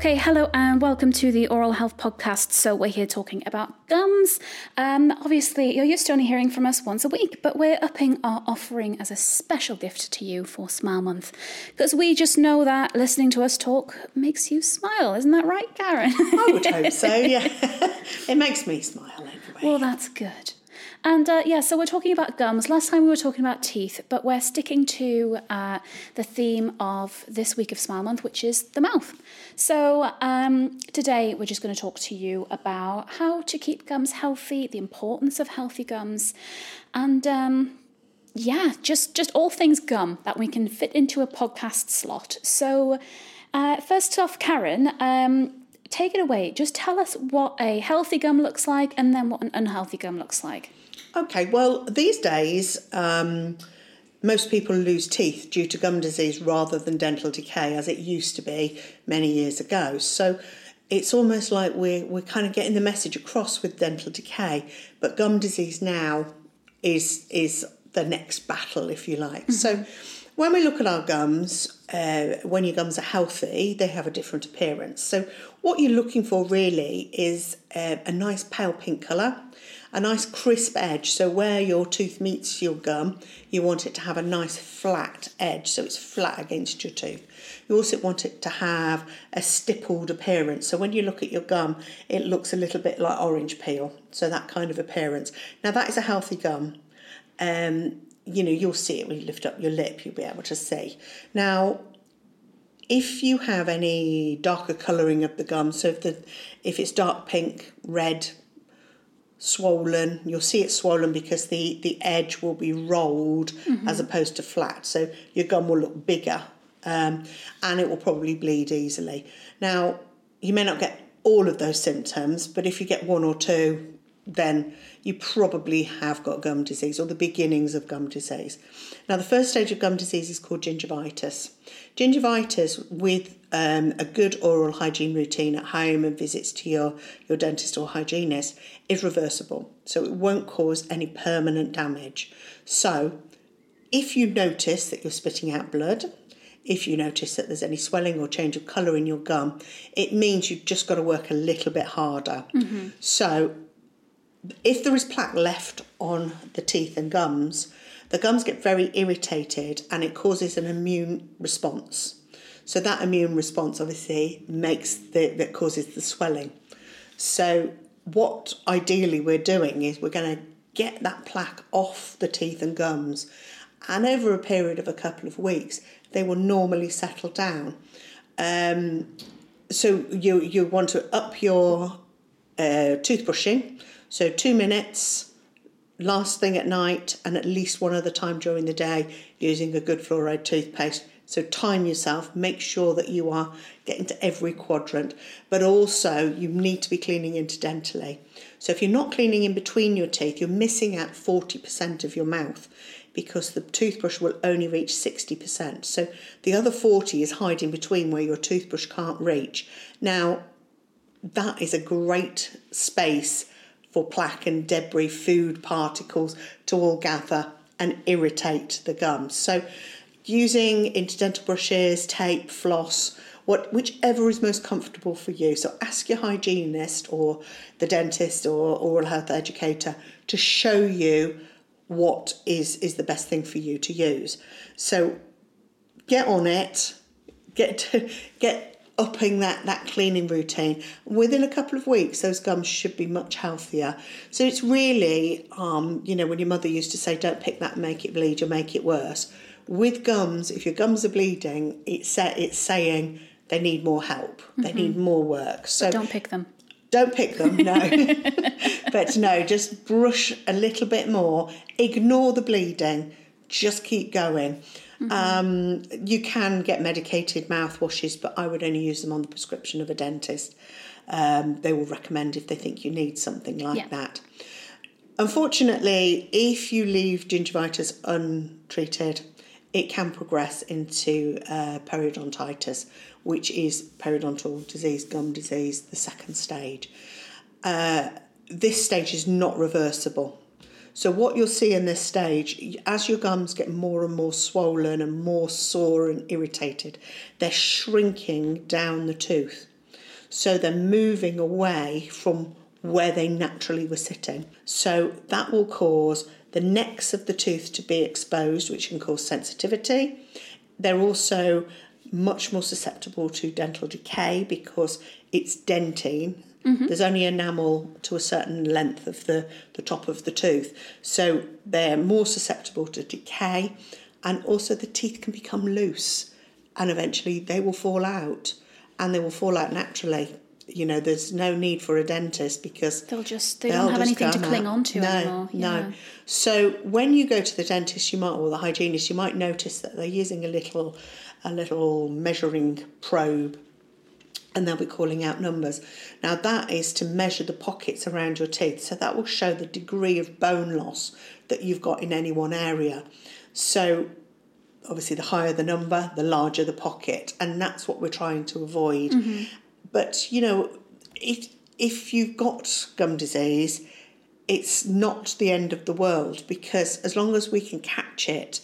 Okay, hello and welcome to the Oral Health Podcast. So, we're here talking about gums. Um, obviously, you're used to only hearing from us once a week, but we're upping our offering as a special gift to you for Smile Month because we just know that listening to us talk makes you smile. Isn't that right, Karen? I would hope so, yeah. it makes me smile anyway. well, that's good. And uh, yeah, so we're talking about gums. Last time we were talking about teeth, but we're sticking to uh, the theme of this week of Smile Month, which is the mouth. So um, today we're just going to talk to you about how to keep gums healthy, the importance of healthy gums, and um, yeah, just just all things gum that we can fit into a podcast slot. So uh, first off, Karen. Um, take it away. Just tell us what a healthy gum looks like and then what an unhealthy gum looks like. Okay, well, these days, um, most people lose teeth due to gum disease rather than dental decay, as it used to be many years ago. So it's almost like we're, we're kind of getting the message across with dental decay, but gum disease now is, is the next battle, if you like. Mm-hmm. So when we look at our gums, uh, when your gums are healthy, they have a different appearance. So what you're looking for really is uh, a nice pale pink colour a nice crisp edge. So where your tooth meets your gum, you want it to have a nice flat edge, so it's flat against your tooth. You also want it to have a stippled appearance. So when you look at your gum, it looks a little bit like orange peel. So that kind of appearance. Now that is a healthy gum. Um, you know, you'll see it when you lift up your lip, you'll be able to see. Now, if you have any darker colouring of the gum, so if the if it's dark pink, red, swollen. You'll see it swollen because the, the edge will be rolled mm-hmm. as opposed to flat. So your gum will look bigger um, and it will probably bleed easily. Now, you may not get all of those symptoms, but if you get one or two, then you probably have got gum disease or the beginnings of gum disease. Now, the first stage of gum disease is called gingivitis. Gingivitis, with um, a good oral hygiene routine at home and visits to your, your dentist or hygienist, is reversible. So it won't cause any permanent damage. So, if you notice that you're spitting out blood, if you notice that there's any swelling or change of colour in your gum, it means you've just got to work a little bit harder. Mm-hmm. So, if there is plaque left on the teeth and gums, the gums get very irritated and it causes an immune response. So that immune response obviously makes the that causes the swelling. So what ideally we're doing is we're going to get that plaque off the teeth and gums and over a period of a couple of weeks they will normally settle down. Um, so you you want to up your uh, toothbrushing so two minutes, last thing at night, and at least one other time during the day using a good fluoride toothpaste. So time yourself, make sure that you are getting to every quadrant, but also you need to be cleaning interdentally. So if you're not cleaning in between your teeth, you're missing out 40% of your mouth because the toothbrush will only reach 60%. So the other 40 is hiding between where your toothbrush can't reach. Now, that is a great space for plaque and debris, food particles to all gather and irritate the gums. So, using interdental brushes, tape, floss, what, whichever is most comfortable for you. So, ask your hygienist or the dentist or oral health educator to show you what is, is the best thing for you to use. So, get on it, get to, get upping that, that cleaning routine. Within a couple of weeks, those gums should be much healthier. So it's really, um, you know, when your mother used to say, don't pick that and make it bleed, you'll make it worse. With gums, if your gums are bleeding, it's, it's saying they need more help, mm-hmm. they need more work. So but don't pick them. Don't pick them, no. but no, just brush a little bit more, ignore the bleeding, just keep going. Mm-hmm. Um, you can get medicated mouthwashes, but I would only use them on the prescription of a dentist. Um, they will recommend if they think you need something like yeah. that. Unfortunately, if you leave gingivitis untreated, it can progress into uh, periodontitis, which is periodontal disease, gum disease, the second stage. Uh, this stage is not reversible. So what you'll see in this stage, as your gums get more and more swollen and more sore and irritated, they're shrinking down the tooth. So they're moving away from where they naturally were sitting. So that will cause the necks of the tooth to be exposed, which can cause sensitivity. They're also much more susceptible to dental decay because it's dentine. Mm-hmm. There's only enamel to a certain length of the, the top of the tooth. So they're more susceptible to decay and also the teeth can become loose and eventually they will fall out and they will fall out naturally. You know, there's no need for a dentist because they'll just they don't have anything to cling on to no, anymore. Yeah. No. So when you go to the dentist, you might or the hygienist, you might notice that they're using a little a little measuring probe and they'll be calling out numbers. Now, that is to measure the pockets around your teeth. So, that will show the degree of bone loss that you've got in any one area. So, obviously, the higher the number, the larger the pocket, and that's what we're trying to avoid. Mm-hmm. But, you know, if, if you've got gum disease, it's not the end of the world because as long as we can catch it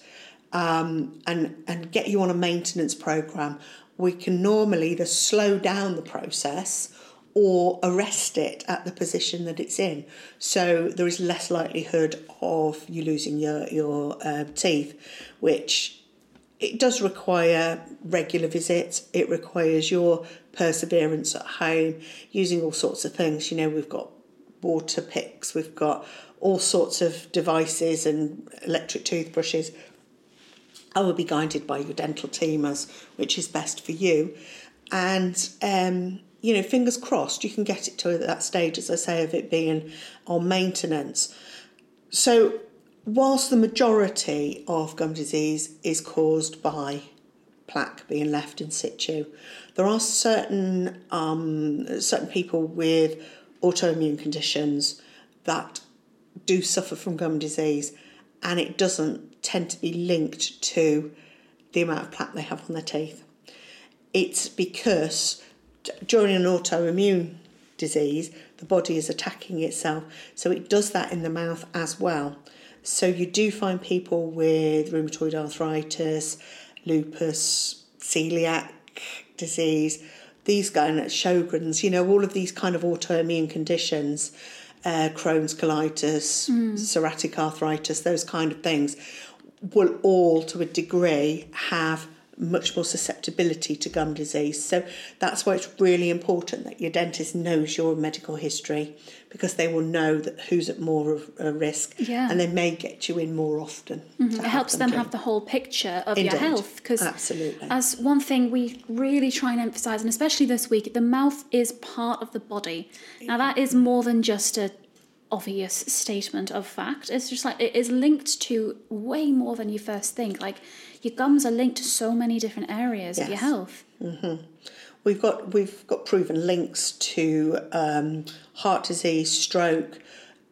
um, and, and get you on a maintenance program, we can normally either slow down the process or arrest it at the position that it's in. So there is less likelihood of you losing your, your uh, teeth, which it does require regular visits. It requires your perseverance at home, using all sorts of things. You know, we've got water picks, we've got all sorts of devices and electric toothbrushes I will be guided by your dental team as which is best for you. And um, you know, fingers crossed, you can get it to that stage, as I say, of it being on maintenance. So, whilst the majority of gum disease is caused by plaque being left in situ, there are certain um, certain people with autoimmune conditions that do suffer from gum disease, and it doesn't tend to be linked to the amount of plaque they have on their teeth. It's because during an autoimmune disease, the body is attacking itself, so it does that in the mouth as well. So you do find people with rheumatoid arthritis, lupus, celiac disease, these kind of Sjogren's, you know, all of these kind of autoimmune conditions, uh, Crohn's colitis, mm. psoriatic arthritis, those kind of things will all, to a degree, have much more susceptibility to gum disease. So that's why it's really important that your dentist knows your medical history because they will know that who's at more of a risk yeah. and they may get you in more often. Mm-hmm. It helps them, them have the whole picture of Indeed. your health because absolutely as one thing we really try and emphasize and especially this week the mouth is part of the body. Now that is more than just a obvious statement of fact. It's just like it is linked to way more than you first think. Like your gums are linked to so many different areas yes. of your health. Mm-hmm. We've got we've got proven links to um, heart disease, stroke,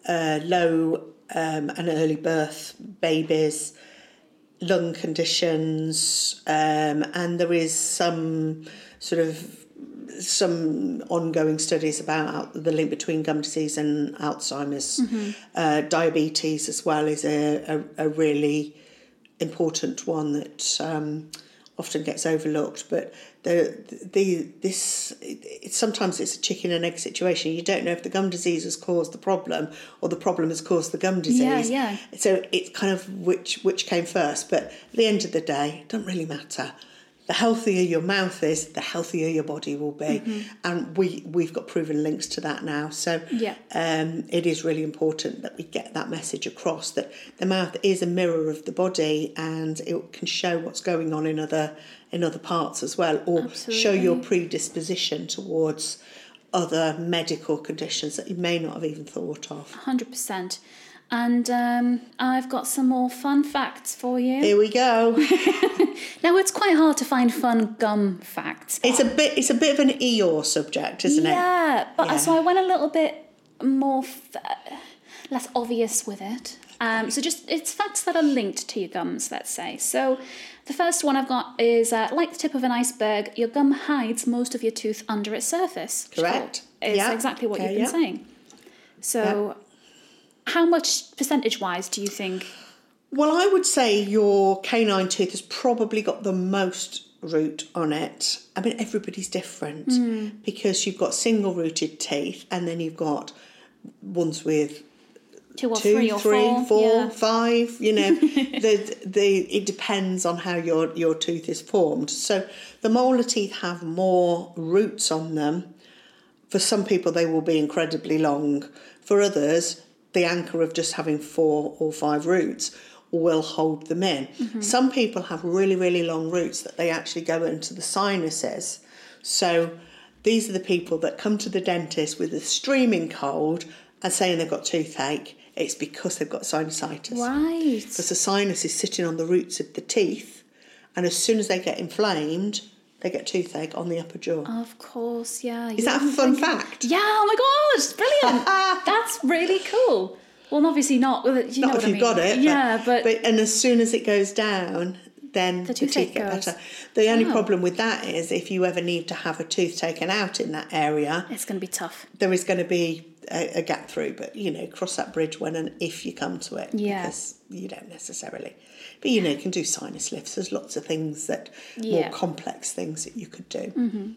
uh, low um, and early birth babies, lung conditions, um, and there is some sort of some ongoing studies about the link between gum disease and Alzheimer's. Mm-hmm. Uh, diabetes as well is a, a, a really important one that um, often gets overlooked. But the the this it, sometimes it's a chicken and egg situation. You don't know if the gum disease has caused the problem or the problem has caused the gum disease. Yeah, yeah. So it's kind of which which came first. But at the end of the day, it doesn't really matter the healthier your mouth is, the healthier your body will be, mm-hmm. and we we've got proven links to that now. So yeah. um, it is really important that we get that message across that the mouth is a mirror of the body, and it can show what's going on in other in other parts as well, or Absolutely. show your predisposition towards other medical conditions that you may not have even thought of. Hundred percent. And um, I've got some more fun facts for you. Here we go. now it's quite hard to find fun gum facts. It's a bit. It's a bit of an Eeyore subject, isn't yeah, it? Yeah, but so I went a little bit more f- less obvious with it. Um, so just it's facts that are linked to your gums, let's say. So the first one I've got is uh, like the tip of an iceberg, your gum hides most of your tooth under its surface. Correct. It's yeah. exactly what okay, you've been yeah. saying. So how much percentage wise do you think? Well, I would say your canine tooth has probably got the most root on it. I mean, everybody's different Hmm. because you've got single rooted teeth and then you've got ones with Two or two, three or three, four. four, yeah. five, You know, the the it depends on how your your tooth is formed. So the molar teeth have more roots on them. For some people, they will be incredibly long. For others, the anchor of just having four or five roots will hold them in. Mm-hmm. Some people have really really long roots that they actually go into the sinuses. So these are the people that come to the dentist with a streaming cold and saying they've got toothache. It's because they've got sinusitis. Right. Because the sinus is sitting on the roots of the teeth, and as soon as they get inflamed, they get toothache on the upper jaw. Of course, yeah. Is that a fun fact? Yeah, oh my god, brilliant. That's really cool. Well, obviously not. well, You Not if I you've mean. got it. Yeah, but, and as soon as it goes down, then the, teeth get goes. better. The only Oh. problem with that is if you ever need to have a tooth taken out in that area, it's going to be tough. there is going to be a, a gap through. But you know, cross that bridge when and if you come to it, Yeah. because you don't necessarily. But you know, you can do sinus lifts. There's lots of things that Yeah. more complex things that you could do.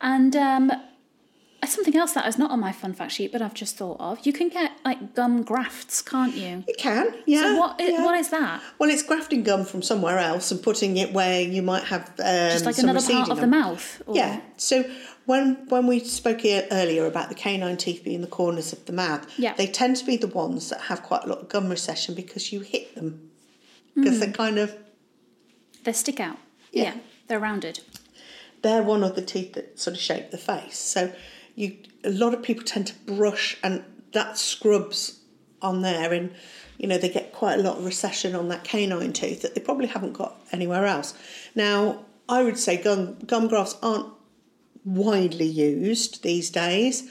And um, something else that is not on my fun fact sheet, but I've just thought of. You can get like gum grafts, can't you? You can, yeah. So what? yeah. What is that? Well, it's grafting gum from somewhere else and putting it where you might have um, Just like some another part of the mouth? Or... Yeah. So when when we spoke earlier about the canine teeth being the corners of the mouth, Yeah. they tend to be the ones that have quite a lot of gum recession because you hit them because Hmm. they're kind of They stick out. Yeah. yeah. They're rounded. they're one of the teeth that sort of shape the face. So you a lot of people tend to brush and that scrubs on there and you know they get quite a lot of recession on that canine tooth that they probably haven't got anywhere else. Now I would say gum gum grafts aren't widely used these days.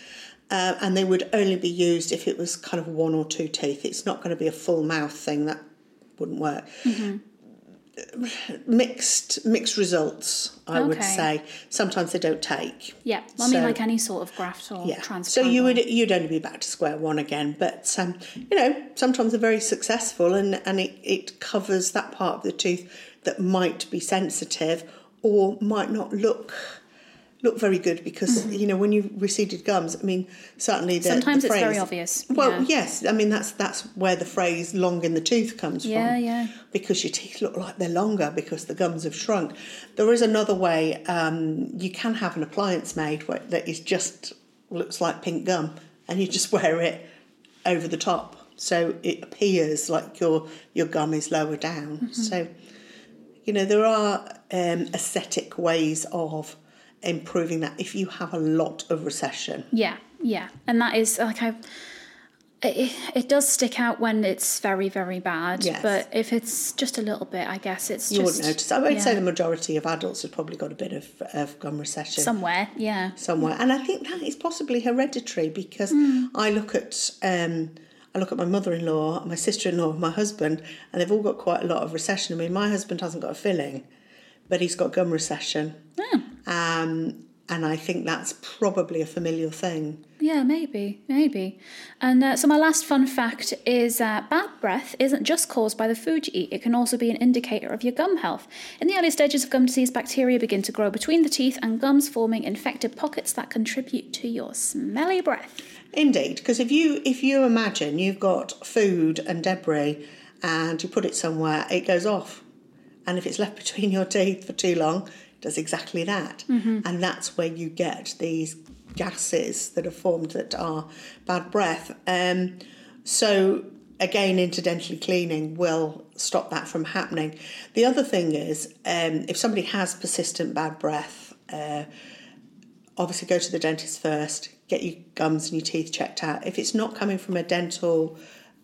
Uh, and they would only be used if it was kind of one or two teeth. It's not going to be a full mouth thing that wouldn't work. Mixed mixed results, I would say. Sometimes they don't take. Yeah. Well, I mean, So- like any sort of graft or Yeah. transplant. So you would you'd only be back to square one again. But um, you know, sometimes they're very successful and, and it, it covers that part of the tooth that might be sensitive or might not look look very good because you know when you receded gums, I mean certainly the Mm-hmm. Sometimes the it's very phrase- obvious. Well, yeah. yes, I mean that's that's where the phrase "long in the tooth" comes Yeah, from. yeah. Yeah. Because your teeth look like they're longer because the gums have shrunk. There is another way. Um, you can have an appliance made where, that is just looks like pink gum, and you just wear it over the top, so it appears like your your gum is lower down. Mm-hmm. So, you know, there are um, aesthetic ways of improving that if you have a lot of recession. Yeah, yeah, and that is like I. It, it does stick out when it's very very bad, Yes. but if it's just a little bit, I guess it's You just wouldn't notice. I would yeah, say the majority of adults have probably got a bit of, of gum recession somewhere. Yeah, somewhere, and I think that is possibly hereditary because I look at um, I look at my mother-in-law, my sister-in-law, my husband, and they've all got quite a lot of recession. I mean, my husband hasn't got a filling, but he's got gum recession, Oh, um, and I think that's probably a familiar thing. yeah, maybe, maybe. And uh, so my last fun fact is uh, bad breath isn't just caused by the food you eat; it can also be an indicator of your gum health. In the early stages of gum disease, bacteria begin to grow between the teeth and gums, forming infected pockets that contribute to your smelly breath. Indeed, because if you if you imagine you've got food and debris and you put it somewhere, it goes off, and if it's left between your teeth for too long, does exactly that, and that's where you get these gases that are formed that are bad breath. Um, so again, interdentally cleaning will stop that from happening. The other thing is, um, if somebody has persistent bad breath. Uh, obviously go to the dentist first, get your gums and your teeth checked out. If it's not coming from a dental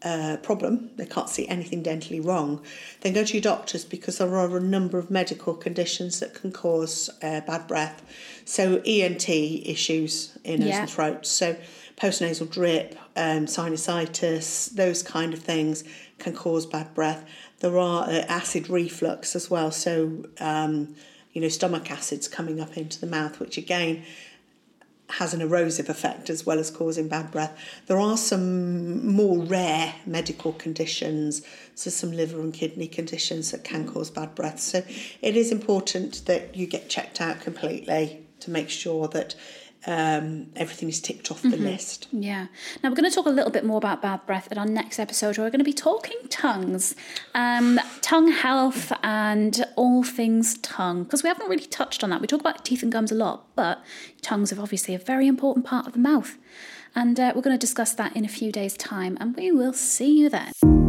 uh, problem, they can't see anything dentally wrong, then go to your doctors because there are a number of medical conditions that can cause uh, bad breath. So ENT issues in nose Yeah. and throat. So postnasal drip, um, sinusitis, those kind of things can cause bad breath. There are uh, acid reflux as well. So um, you know, stomach acids coming up into the mouth, which again has an erosive effect as well as causing bad breath. There are some more rare medical conditions, so some liver and kidney conditions that can cause bad breath. So it is important that you get checked out completely to make sure that um, everything is ticked off the mm-hmm. list. Yeah. Now we're going to talk a little bit more about bad breath in our next episode. Where we're going to be talking tongues, um, tongue health, and all things tongue because we haven't really touched on that. We talk about teeth and gums a lot, but tongues are obviously a very important part of the mouth, and uh, we're going to discuss that in a few days' time. And we will see you then.